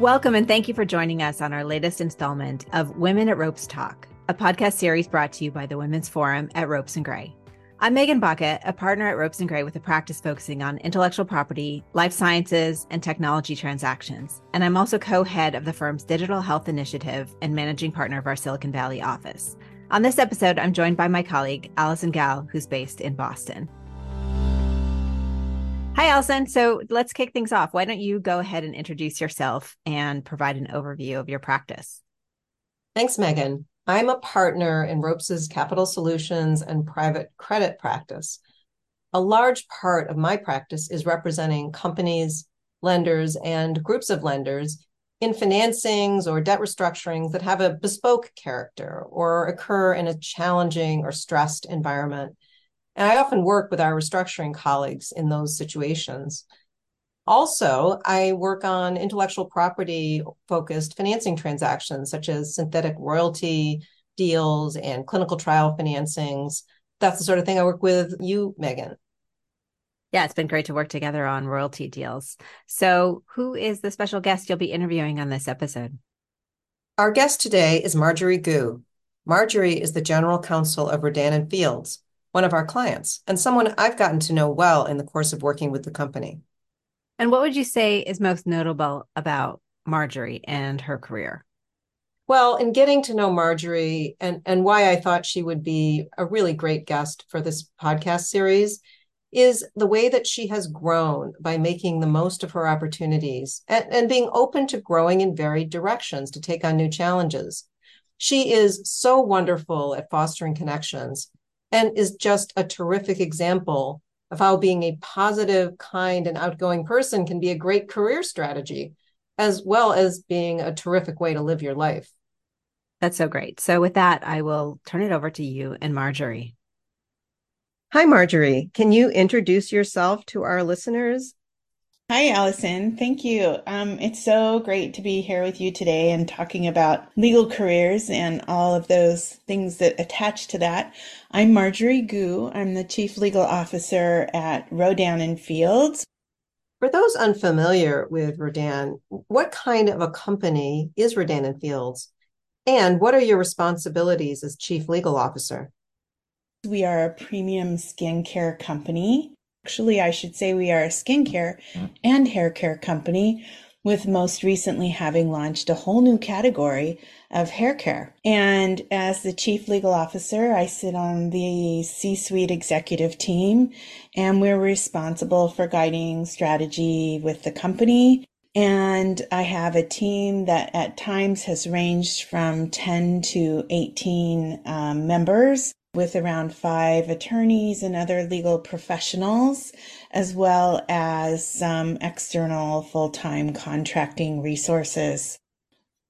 Welcome and thank you for joining us on our latest installment of Women at Ropes Talk, a podcast series brought to you by the Women's Forum at Ropes and Gray. I'm Megan Baca, a partner at Ropes and Gray with a practice focusing on intellectual property, life sciences, and technology transactions. And I'm also co head of the firm's digital health initiative and managing partner of our Silicon Valley office. On this episode, I'm joined by my colleague, Alyson Gal, who's based in Boston. Hi, Alyson. So let's kick things off. Why don't you go ahead and introduce yourself and provide an overview of your practice? Thanks, Megan. I'm a partner in Ropes' capital solutions and private credit practice. A large part of my practice is representing companies, lenders, and groups of lenders in financings or debt restructurings that have a bespoke character or occur in a challenging or stressed environment. And I often work with our restructuring colleagues in those situations. Also, I work on intellectual property focused financing transactions, such as synthetic royalty deals and clinical trial financings. That's the sort of thing I work with you, Megan. Yeah, it's been great to work together on royalty deals. So, who is the special guest you'll be interviewing on this episode? Our guest today is Marjorie Goux. Marjorie is the general counsel of Rodan and Fields, one of our clients, and someone I've gotten to know well in the course of working with the company. And what would you say is most notable about Marjorie and her career? Well, in getting to know Marjorie and, and why I thought she would be a really great guest for this podcast series is the way that she has grown by making the most of her opportunities and, and being open to growing in varied directions to take on new challenges. She is so wonderful at fostering connections and is just a terrific example of how being a positive, kind, and outgoing person can be a great career strategy, as well as being a terrific way to live your life. That's so great. So, with that, I will turn it over to you and Marjorie. Hi, Marjorie. Can you introduce yourself to our listeners? Hi, Alyson. Thank you. Um, it's so great to be here with you today and talking about legal careers and all of those things that attach to that. I'm Marjorie Goux. I'm the Chief Legal Officer at Rodan and Fields. For those unfamiliar with Rodan, what kind of a company is Rodan and Fields? And what are your responsibilities as Chief Legal Officer? We are a premium skincare company Actually, I should say we are a skincare and hair care company, with most recently having launched a whole new category of hair care. And as the chief legal officer, I sit on the C suite executive team, and we're responsible for guiding strategy with the company. And I have a team that at times has ranged from 10 to 18 um, members with around five attorneys and other legal professionals, as well as some external full time contracting resources.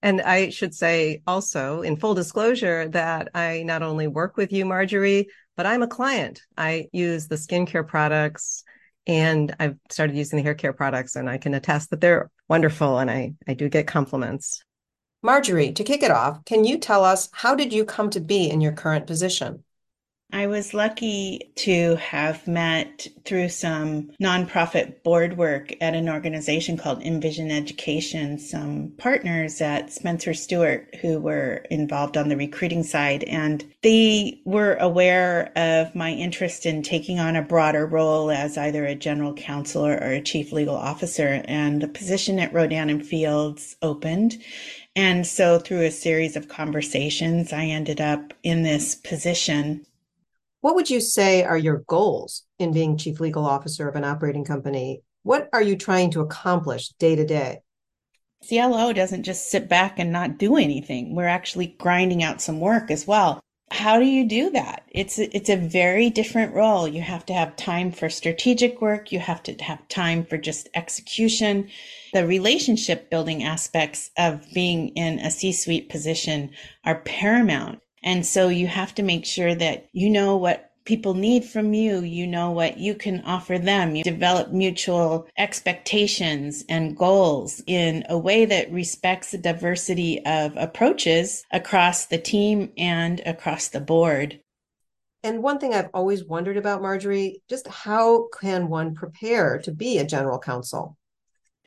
And I should say also, in full disclosure, that I not only work with you, Marjorie, but I'm a client. I use the skincare products and I've started using the hair care products, and I can attest that they're wonderful and I, I do get compliments. Marjorie, to kick it off, can you tell us how did you come to be in your current position? I was lucky to have met through some nonprofit board work at an organization called Envision Education, some partners at Spencer Stuart who were involved on the recruiting side. And they were aware of my interest in taking on a broader role as either a general counsel or a chief legal officer. And the position at Rodan and Fields opened. And so through a series of conversations, I ended up in this position what would you say are your goals in being chief legal officer of an operating company? What are you trying to accomplish day to day? CLO doesn't just sit back and not do anything. We're actually grinding out some work as well. How do you do that? It's a, it's a very different role. You have to have time for strategic work. You have to have time for just execution. The relationship building aspects of being in a C-suite position are paramount. And so you have to make sure that you know what people need from you. You know what you can offer them. You develop mutual expectations and goals in a way that respects the diversity of approaches across the team and across the board. And one thing I've always wondered about Marjorie, just how can one prepare to be a general counsel?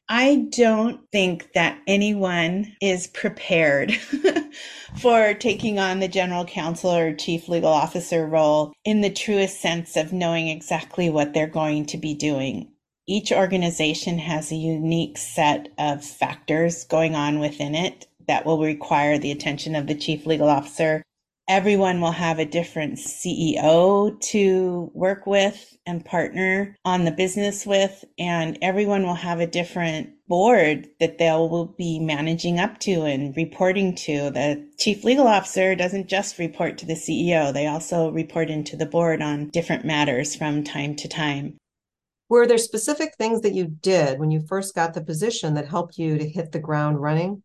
I don't think that anyone is prepared for taking on the general counsel or chief legal officer role in the truest sense of knowing exactly what they're going to be doing. Each organization has a unique set of factors going on within it that will require the attention of the chief legal officer everyone will have a different CEO to work with and partner on the business with, and everyone will have a different board that they will be managing up to and reporting to. The chief legal officer doesn't just report to the CEO, they also report into the board on different matters from time to time. Were there specific things that you did when you first got the position that helped you to hit the ground running?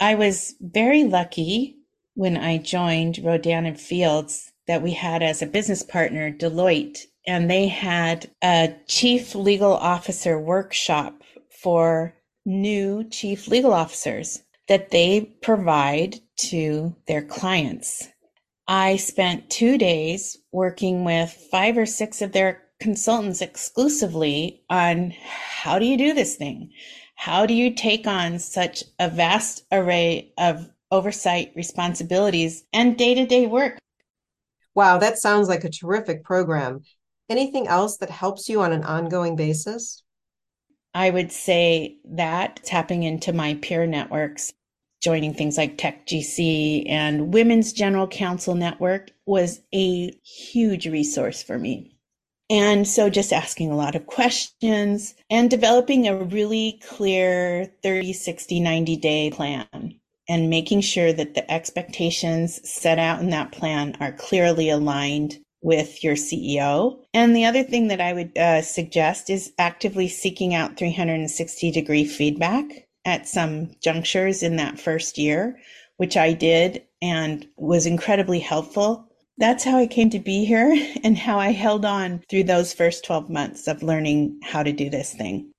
I was very lucky when I joined Rodan and Fields that we had as a business partner Deloitte, and they had a chief legal officer workshop for new chief legal officers that they provide to their clients. I spent two days working with five or six of their consultants exclusively on how do you do this thing? How do you take on such a vast array of oversight responsibilities, and day to day work. Wow, that sounds like a terrific program. Anything else that helps you on an ongoing basis? I would say that tapping into my peer networks, joining things like Tech GC and Women's General Counsel Network was a huge resource for me. And so just asking a lot of questions and developing a really clear 30, 60, 90 day plan and making sure that the expectations set out in that plan are clearly aligned with your CEO. And the other thing that I would uh, suggest is actively seeking out 360 degree feedback at some junctures in that first year, which I did and was incredibly helpful. That's how I came to be here and how I held on through those first 12 months of learning how to do this thing.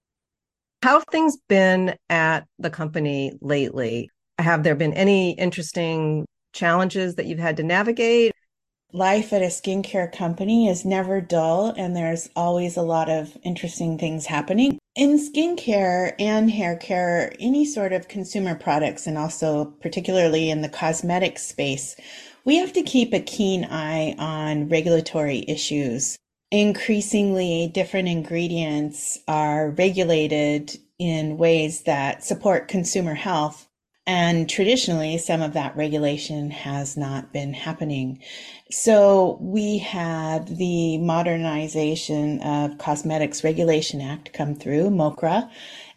How have things been at the company lately? Have there been any interesting challenges that you've had to navigate? Life at a skincare company is never dull, and there's always a lot of interesting things happening. In skincare and hair care, any sort of consumer products, and also particularly in the cosmetic space, we have to keep a keen eye on regulatory issues. Increasingly, different ingredients are regulated in ways that support consumer health and traditionally, some of that regulation has not been happening. So we had the Modernization of Cosmetics Regulation Act come through, MOCRA,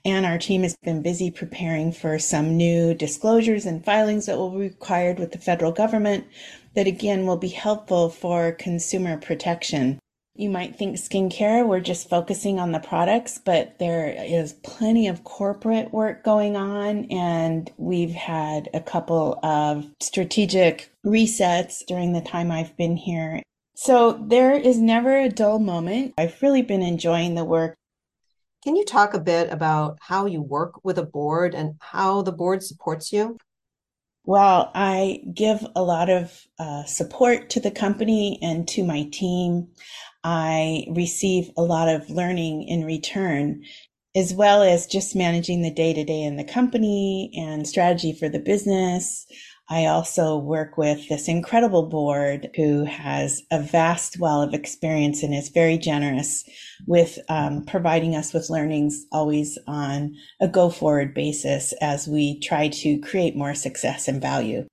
and our team has been busy preparing for some new disclosures and filings that will be required with the federal government that again will be helpful for consumer protection. You might think skincare, we're just focusing on the products, but there is plenty of corporate work going on. And we've had a couple of strategic resets during the time I've been here. So there is never a dull moment. I've really been enjoying the work. Can you talk a bit about how you work with a board and how the board supports you? Well, I give a lot of uh, support to the company and to my team. I receive a lot of learning in return, as well as just managing the day to day in the company and strategy for the business. I also work with this incredible board who has a vast well of experience and is very generous with um, providing us with learnings always on a go forward basis as we try to create more success and value.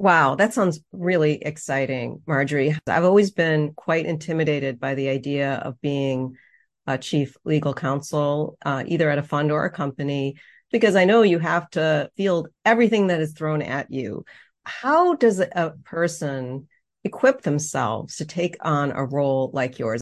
Wow, that sounds really exciting, Marjorie. I've always been quite intimidated by the idea of being a chief legal counsel, uh, either at a fund or a company, because I know you have to field everything that is thrown at you. How does a person equip themselves to take on a role like yours?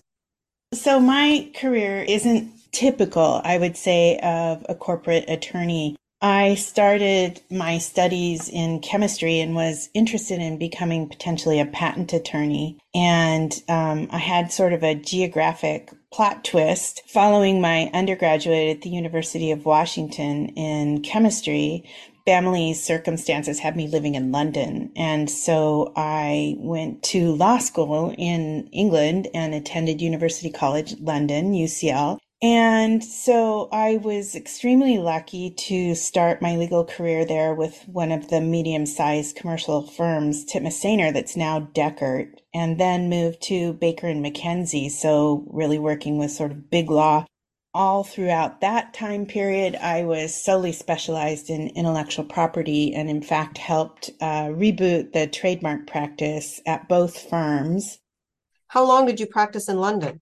So, my career isn't typical, I would say, of a corporate attorney. I started my studies in chemistry and was interested in becoming potentially a patent attorney. And um, I had sort of a geographic plot twist following my undergraduate at the University of Washington in chemistry. Family circumstances had me living in London. And so I went to law school in England and attended University College London, UCL, And so I was extremely lucky to start my legal career there with one of the medium sized commercial firms, Sainer, that's now Dechert, and then moved to Baker and McKenzie. So really working with sort of big law. All throughout that time period, I was solely specialized in intellectual property and, in fact, helped uh, reboot the trademark practice at both firms. How long did you practice in London?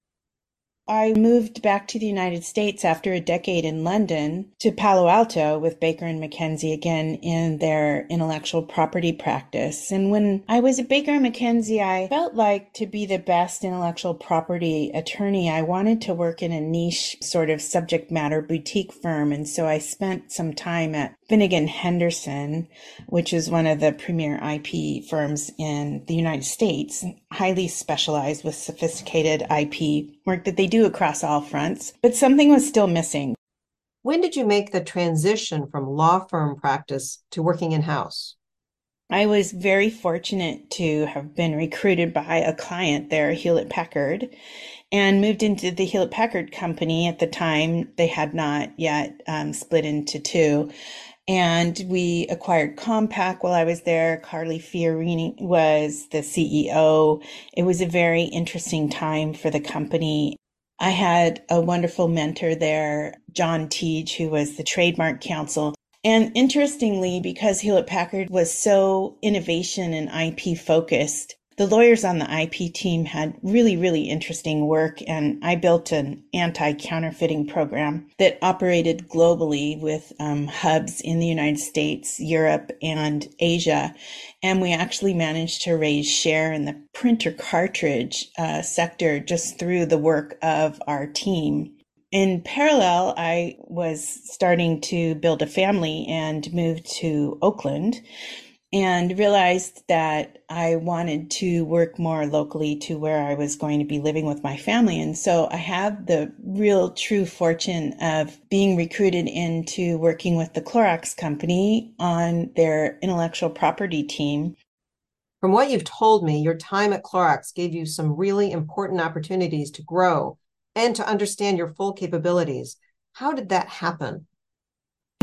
I moved back to the United States after a decade in London to Palo Alto with Baker and McKenzie again in their intellectual property practice. And when I was at Baker and McKenzie, I felt like to be the best intellectual property attorney, I wanted to work in a niche sort of subject matter boutique firm. And so I spent some time at Finnegan Henderson, which is one of the premier IP firms in the United States, highly specialized with sophisticated IP work that they do across all fronts. But something was still missing. When did you make the transition from law firm practice to working in house? I was very fortunate to have been recruited by a client there, Hewlett Packard, and moved into the Hewlett Packard company. At the time, they had not yet um, split into two and we acquired Compaq while I was there. Carly Fiorina was the CEO. It was a very interesting time for the company. I had a wonderful mentor there, John Teach, who was the trademark counsel. And interestingly, because Hewlett Packard was so innovation and IP focused, the lawyers on the IP team had really, really interesting work, and I built an anti counterfeiting program that operated globally with um, hubs in the United States, Europe, and Asia. And we actually managed to raise share in the printer cartridge uh, sector just through the work of our team. In parallel, I was starting to build a family and moved to Oakland and realized that I wanted to work more locally to where I was going to be living with my family. And so I have the real true fortune of being recruited into working with the Clorox company on their intellectual property team. From what you've told me, your time at Clorox gave you some really important opportunities to grow and to understand your full capabilities. How did that happen?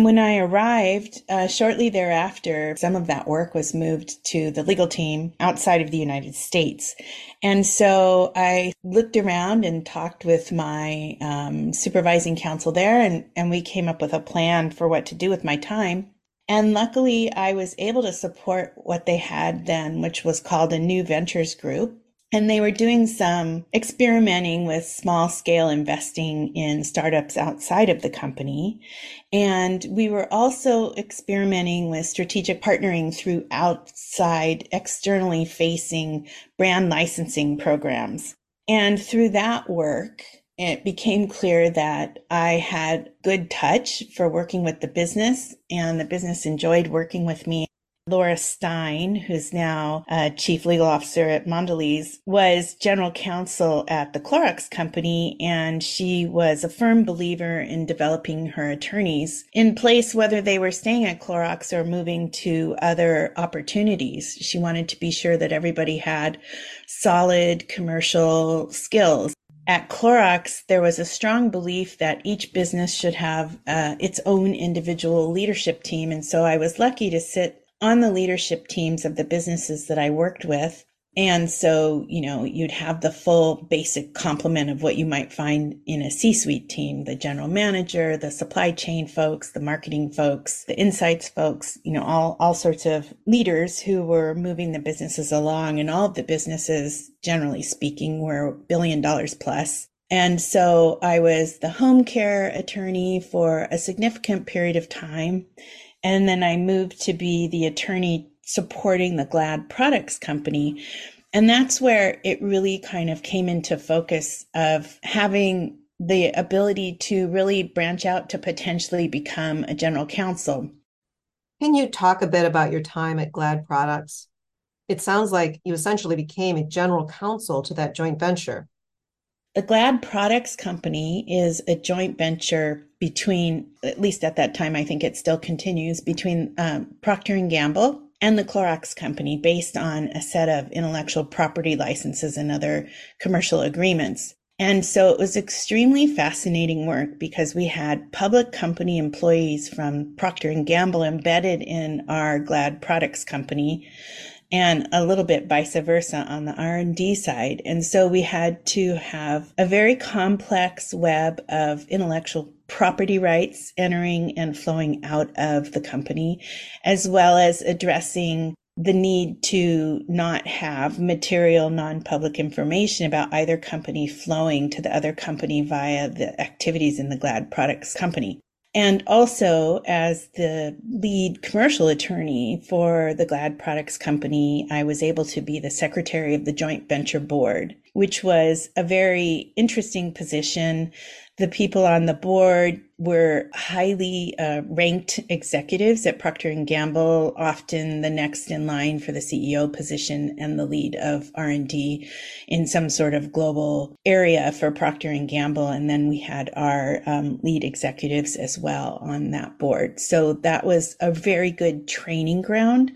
When I arrived, uh, shortly thereafter, some of that work was moved to the legal team outside of the United States. And so I looked around and talked with my um, supervising counsel there, and, and we came up with a plan for what to do with my time. And luckily, I was able to support what they had then, which was called a New Ventures Group. And they were doing some experimenting with small scale investing in startups outside of the company. And we were also experimenting with strategic partnering through outside, externally facing brand licensing programs. And through that work, it became clear that I had good touch for working with the business and the business enjoyed working with me. Laura Stein, who's now a chief legal officer at Mondelez, was general counsel at the Clorox company, and she was a firm believer in developing her attorneys in place, whether they were staying at Clorox or moving to other opportunities. She wanted to be sure that everybody had solid commercial skills. At Clorox, there was a strong belief that each business should have uh, its own individual leadership team. And so I was lucky to sit on the leadership teams of the businesses that I worked with. And so, you know, you'd have the full basic complement of what you might find in a C suite team the general manager, the supply chain folks, the marketing folks, the insights folks, you know, all, all sorts of leaders who were moving the businesses along. And all of the businesses, generally speaking, were billion dollars plus. And so I was the home care attorney for a significant period of time. And then I moved to be the attorney supporting the Glad Products Company. And that's where it really kind of came into focus of having the ability to really branch out to potentially become a general counsel. Can you talk a bit about your time at Glad Products? It sounds like you essentially became a general counsel to that joint venture. The Glad Products Company is a joint venture between, at least at that time, I think it still continues, between um, Procter and Gamble and the Clorox Company, based on a set of intellectual property licenses and other commercial agreements. And so it was extremely fascinating work because we had public company employees from Procter and Gamble embedded in our Glad Products company and a little bit vice versa on the R&D side. And so we had to have a very complex web of intellectual property rights entering and flowing out of the company, as well as addressing the need to not have material non-public information about either company flowing to the other company via the activities in the Glad Products company. And also, as the lead commercial attorney for the Glad Products Company, I was able to be the secretary of the joint venture board, which was a very interesting position. The people on the board were highly uh, ranked executives at Procter and Gamble, often the next in line for the CEO position and the lead of R&D in some sort of global area for Procter and Gamble. And then we had our um, lead executives as well on that board. So that was a very good training ground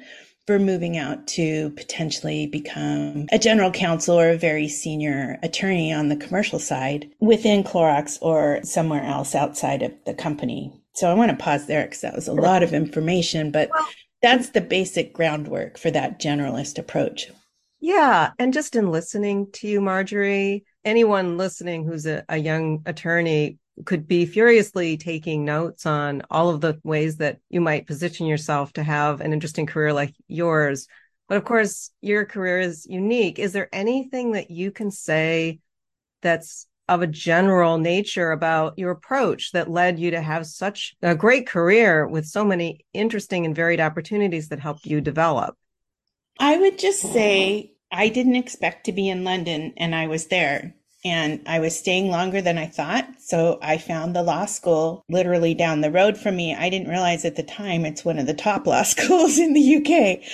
for moving out to potentially become a general counsel or a very senior attorney on the commercial side within Clorox or somewhere else outside of the company. So I want to pause there because that was a lot of information, but that's the basic groundwork for that generalist approach. Yeah. And just in listening to you, Marjorie, anyone listening who's a, a young attorney could be furiously taking notes on all of the ways that you might position yourself to have an interesting career like yours. But of course, your career is unique. Is there anything that you can say that's of a general nature about your approach that led you to have such a great career with so many interesting and varied opportunities that helped you develop? I would just say I didn't expect to be in London and I was there and I was staying longer than I thought. So I found the law school literally down the road from me. I didn't realize at the time it's one of the top law schools in the UK.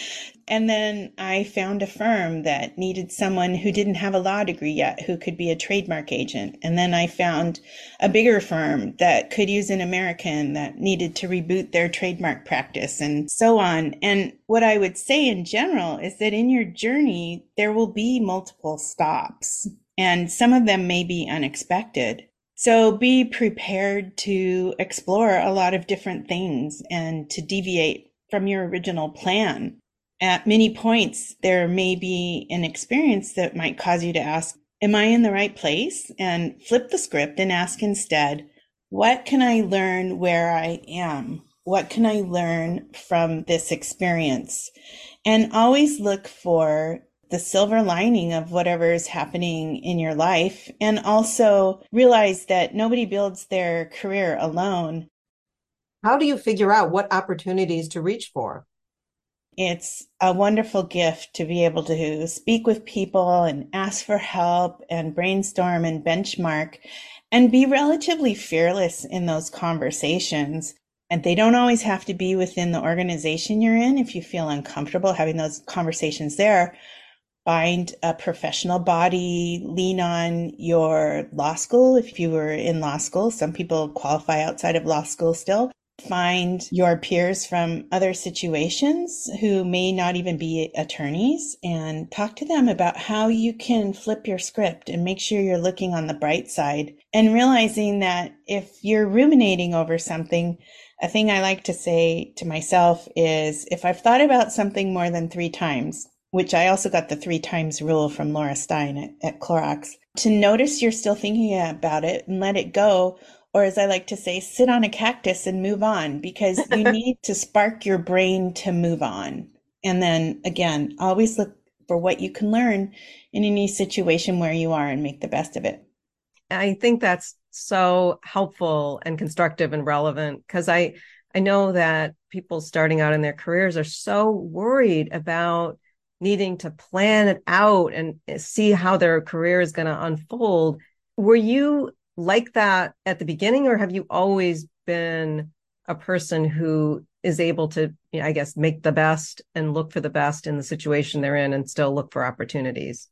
And then I found a firm that needed someone who didn't have a law degree yet, who could be a trademark agent. And then I found a bigger firm that could use an American that needed to reboot their trademark practice and so on. And what I would say in general is that in your journey, there will be multiple stops and some of them may be unexpected. So be prepared to explore a lot of different things and to deviate from your original plan. At many points, there may be an experience that might cause you to ask, Am I in the right place? And flip the script and ask instead, What can I learn where I am? What can I learn from this experience? And always look for the silver lining of whatever is happening in your life and also realize that nobody builds their career alone. How do you figure out what opportunities to reach for? It's a wonderful gift to be able to speak with people and ask for help and brainstorm and benchmark and be relatively fearless in those conversations. And they don't always have to be within the organization you're in if you feel uncomfortable having those conversations there find a professional body, lean on your law school if you were in law school. Some people qualify outside of law school still. Find your peers from other situations who may not even be attorneys and talk to them about how you can flip your script and make sure you're looking on the bright side and realizing that if you're ruminating over something, a thing I like to say to myself is if I've thought about something more than three times, which I also got the three times rule from Laura Stein at, at Clorox, to notice you're still thinking about it and let it go. Or as I like to say, sit on a cactus and move on because you need to spark your brain to move on. And then again, always look for what you can learn in any situation where you are and make the best of it. I think that's so helpful and constructive and relevant because I I know that people starting out in their careers are so worried about needing to plan it out and see how their career is going to unfold. Were you like that at the beginning, or have you always been a person who is able to, you know, I guess, make the best and look for the best in the situation they're in and still look for opportunities?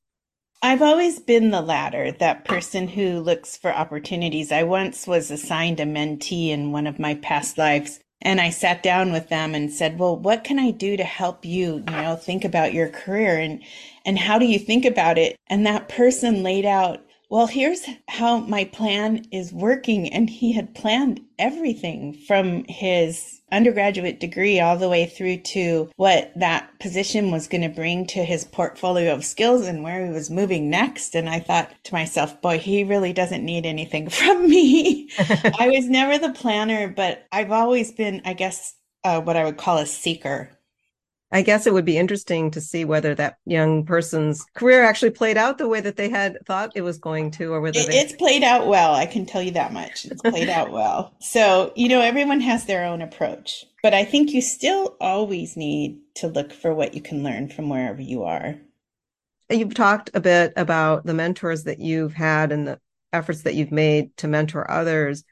I've always been the latter, that person who looks for opportunities. I once was assigned a mentee in one of my past lives and I sat down with them and said, "Well, what can I do to help you, you know, think about your career and and how do you think about it?" And that person laid out well, here's how my plan is working. And he had planned everything from his undergraduate degree all the way through to what that position was going to bring to his portfolio of skills and where he was moving next. And I thought to myself, boy, he really doesn't need anything from me. I was never the planner, but I've always been, I guess, uh, what I would call a seeker. I guess it would be interesting to see whether that young person's career actually played out the way that they had thought it was going to, or whether it, they... it's played out well. I can tell you that much. It's played out well. So, you know, everyone has their own approach, but I think you still always need to look for what you can learn from wherever you are. You've talked a bit about the mentors that you've had and the efforts that you've made to mentor others.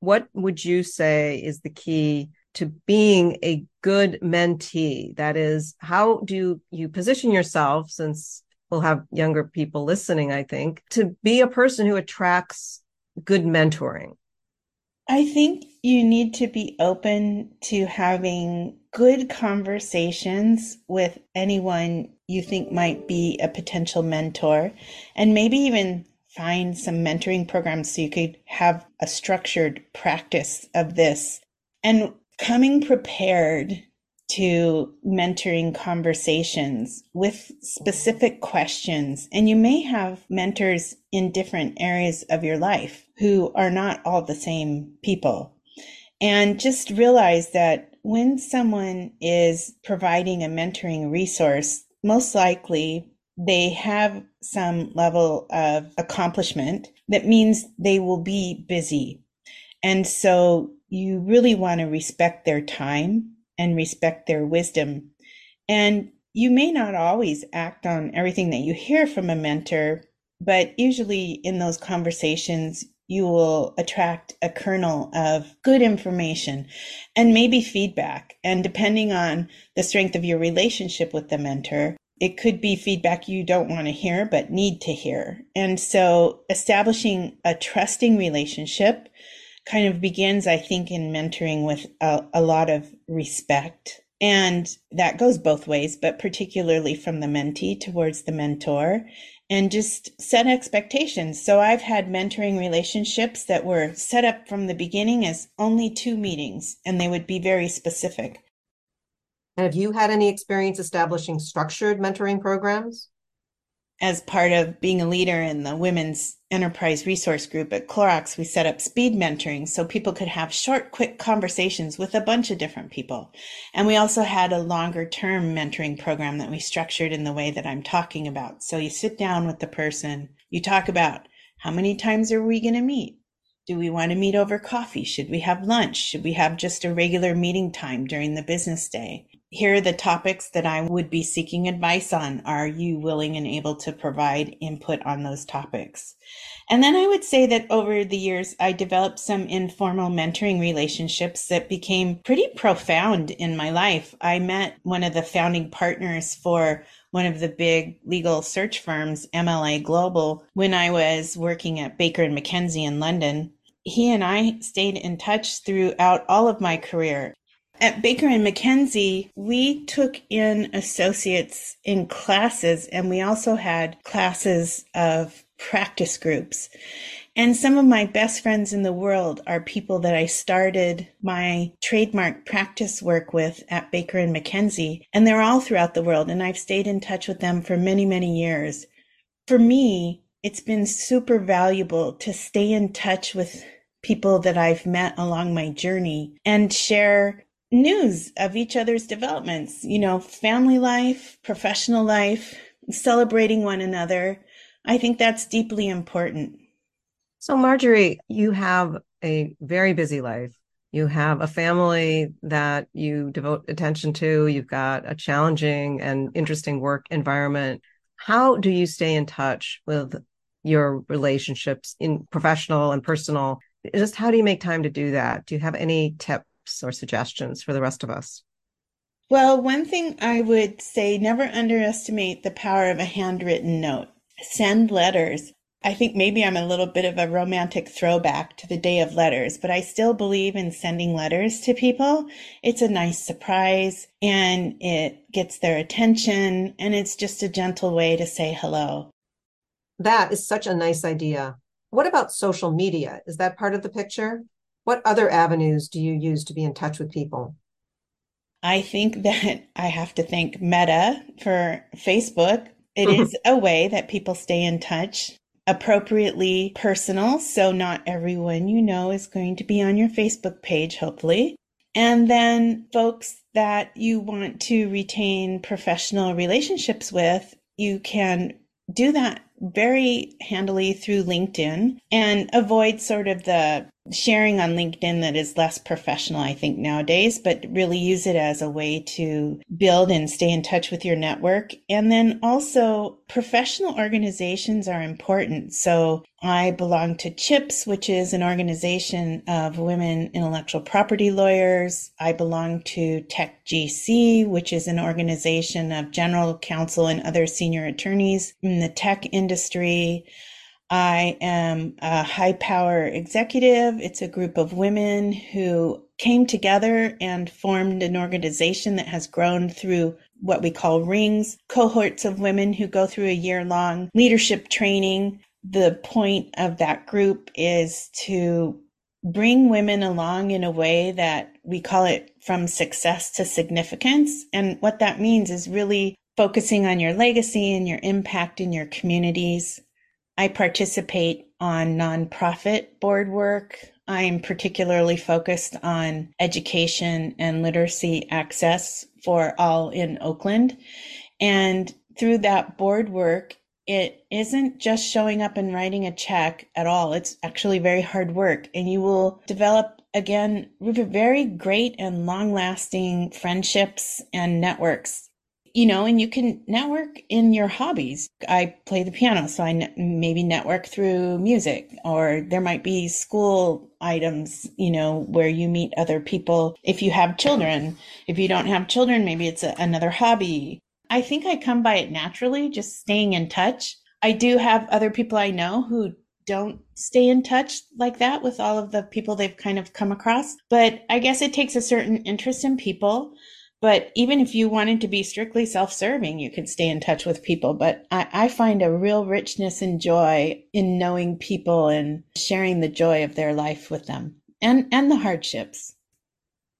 What would you say is the key to being a good mentee? That is, how do you position yourself, since we'll have younger people listening, I think, to be a person who attracts good mentoring? I think you need to be open to having good conversations with anyone you think might be a potential mentor, and maybe even find some mentoring programs so you could have a structured practice of this. And coming prepared to mentoring conversations with specific questions. And you may have mentors in different areas of your life who are not all the same people. And just realize that when someone is providing a mentoring resource, most likely they have some level of accomplishment that means they will be busy. And so you really want to respect their time and respect their wisdom. And you may not always act on everything that you hear from a mentor, but usually in those conversations, you will attract a kernel of good information and maybe feedback. And depending on the strength of your relationship with the mentor, it could be feedback you don't want to hear, but need to hear. And so establishing a trusting relationship kind of begins, I think, in mentoring with a, a lot of respect. And that goes both ways, but particularly from the mentee towards the mentor and just set expectations. So I've had mentoring relationships that were set up from the beginning as only two meetings and they would be very specific. And have you had any experience establishing structured mentoring programs? As part of being a leader in the women's enterprise resource group at Clorox, we set up speed mentoring so people could have short, quick conversations with a bunch of different people. And we also had a longer term mentoring program that we structured in the way that I'm talking about. So you sit down with the person, you talk about how many times are we going to meet? Do we want to meet over coffee? Should we have lunch? Should we have just a regular meeting time during the business day? Here are the topics that I would be seeking advice on. Are you willing and able to provide input on those topics? And then I would say that over the years, I developed some informal mentoring relationships that became pretty profound in my life. I met one of the founding partners for one of the big legal search firms, MLA Global, when I was working at Baker and McKenzie in London he and I stayed in touch throughout all of my career. At Baker and McKenzie, we took in associates in classes and we also had classes of practice groups. And some of my best friends in the world are people that I started my trademark practice work with at Baker and McKenzie. And they're all throughout the world. And I've stayed in touch with them for many, many years. For me, it's been super valuable to stay in touch with people that I've met along my journey and share news of each other's developments, you know, family life, professional life, celebrating one another. I think that's deeply important. So, Marjorie, you have a very busy life. You have a family that you devote attention to. You've got a challenging and interesting work environment. How do you stay in touch with your relationships in professional and personal? Just how do you make time to do that? Do you have any tips? Tips or suggestions for the rest of us? Well, one thing I would say never underestimate the power of a handwritten note. Send letters. I think maybe I'm a little bit of a romantic throwback to the day of letters, but I still believe in sending letters to people. It's a nice surprise and it gets their attention and it's just a gentle way to say hello. That is such a nice idea. What about social media? Is that part of the picture? What other avenues do you use to be in touch with people? I think that I have to thank Meta for Facebook. It is a way that people stay in touch appropriately personal. So not everyone you know is going to be on your Facebook page, hopefully. And then folks that you want to retain professional relationships with, you can do that very handily through LinkedIn and avoid sort of the sharing on LinkedIn that is less professional, I think, nowadays, but really use it as a way to build and stay in touch with your network. And then also, professional organizations are important. So I belong to CHIPS, which is an organization of women intellectual property lawyers. I belong to Tech GC, which is an organization of general counsel and other senior attorneys in the tech industry. I am a high power executive. It's a group of women who came together and formed an organization that has grown through what we call rings, cohorts of women who go through a year long leadership training. The point of that group is to bring women along in a way that we call it from success to significance. And what that means is really focusing on your legacy and your impact in your communities I participate on nonprofit board work. I'm particularly focused on education and literacy access for all in Oakland. And through that board work, it isn't just showing up and writing a check at all. It's actually very hard work. And you will develop, again, very great and long lasting friendships and networks you know, and you can network in your hobbies. I play the piano, so I ne- maybe network through music, or there might be school items, you know, where you meet other people. If you have children, if you don't have children, maybe it's a, another hobby. I think I come by it naturally, just staying in touch. I do have other people I know who don't stay in touch like that with all of the people they've kind of come across. But I guess it takes a certain interest in people but even if you wanted to be strictly self serving, you could stay in touch with people. But I, I, find a real richness and joy in knowing people and sharing the joy of their life with them and, and the hardships.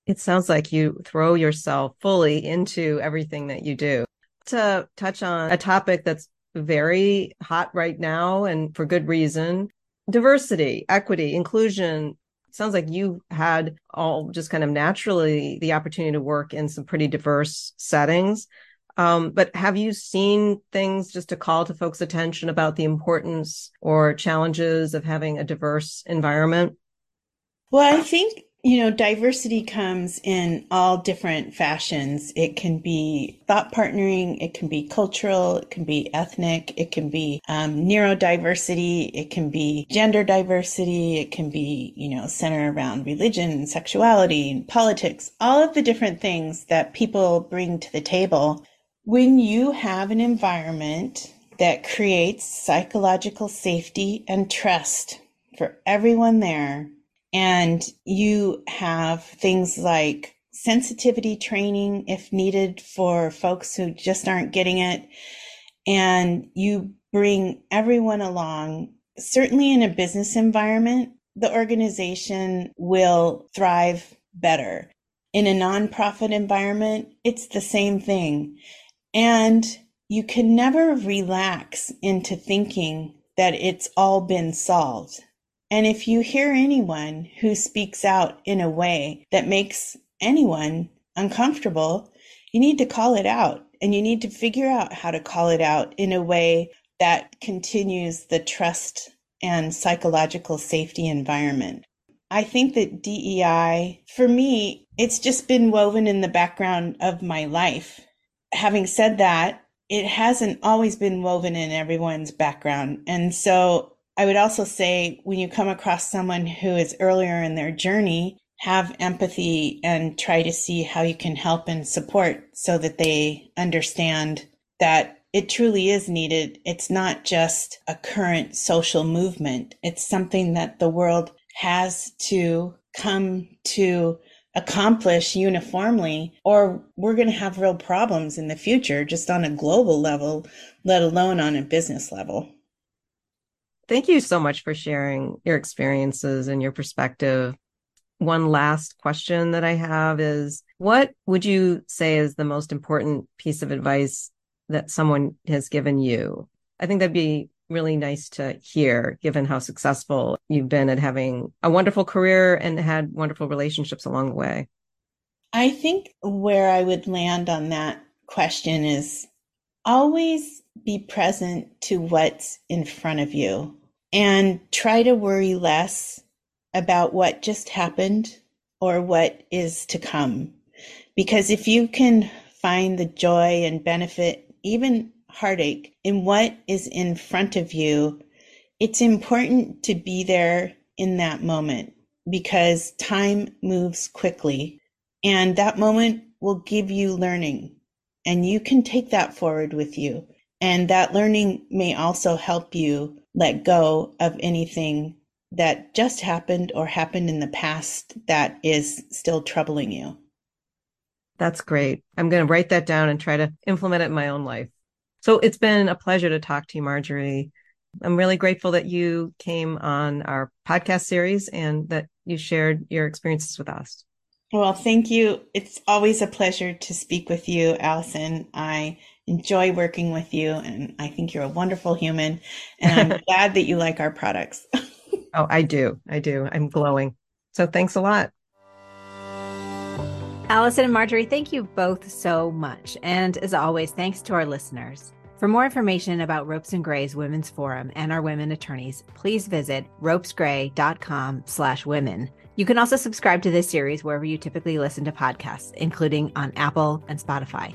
It sounds like you throw yourself fully into everything that you do. To touch on a topic that's very hot right now and for good reason diversity, equity, inclusion, sounds like you had all just kind of naturally the opportunity to work in some pretty diverse settings. Um, but have you seen things just to call to folks' attention about the importance or challenges of having a diverse environment? Well, I think you know, diversity comes in all different fashions. It can be thought partnering, it can be cultural, it can be ethnic, it can be um, neurodiversity, it can be gender diversity, it can be, you know, center around religion, sexuality, and politics, all of the different things that people bring to the table. When you have an environment that creates psychological safety and trust for everyone there, and you have things like sensitivity training if needed for folks who just aren't getting it. And you bring everyone along. Certainly in a business environment, the organization will thrive better. In a nonprofit environment, it's the same thing. And you can never relax into thinking that it's all been solved. And if you hear anyone who speaks out in a way that makes anyone uncomfortable, you need to call it out and you need to figure out how to call it out in a way that continues the trust and psychological safety environment. I think that DEI, for me, it's just been woven in the background of my life. Having said that, it hasn't always been woven in everyone's background. And so I would also say when you come across someone who is earlier in their journey, have empathy and try to see how you can help and support so that they understand that it truly is needed. It's not just a current social movement. It's something that the world has to come to accomplish uniformly, or we're going to have real problems in the future, just on a global level, let alone on a business level. Thank you so much for sharing your experiences and your perspective. One last question that I have is what would you say is the most important piece of advice that someone has given you? I think that'd be really nice to hear, given how successful you've been at having a wonderful career and had wonderful relationships along the way. I think where I would land on that question is always be present to what's in front of you and try to worry less about what just happened or what is to come. Because if you can find the joy and benefit, even heartache, in what is in front of you, it's important to be there in that moment because time moves quickly and that moment will give you learning and you can take that forward with you. And that learning may also help you let go of anything that just happened or happened in the past that is still troubling you. That's great. I'm going to write that down and try to implement it in my own life. So it's been a pleasure to talk to you, Marjorie. I'm really grateful that you came on our podcast series and that you shared your experiences with us. Well, thank you. It's always a pleasure to speak with you, Alyson. I enjoy working with you, and I think you're a wonderful human. And I'm glad that you like our products. oh, I do. I do. I'm glowing. So thanks a lot. Alyson and Marjorie, thank you both so much. And as always, thanks to our listeners. For more information about Ropes and Gray's Women's Forum and our women attorneys, please visit ropesgray.com slash women. You can also subscribe to this series wherever you typically listen to podcasts, including on Apple and Spotify.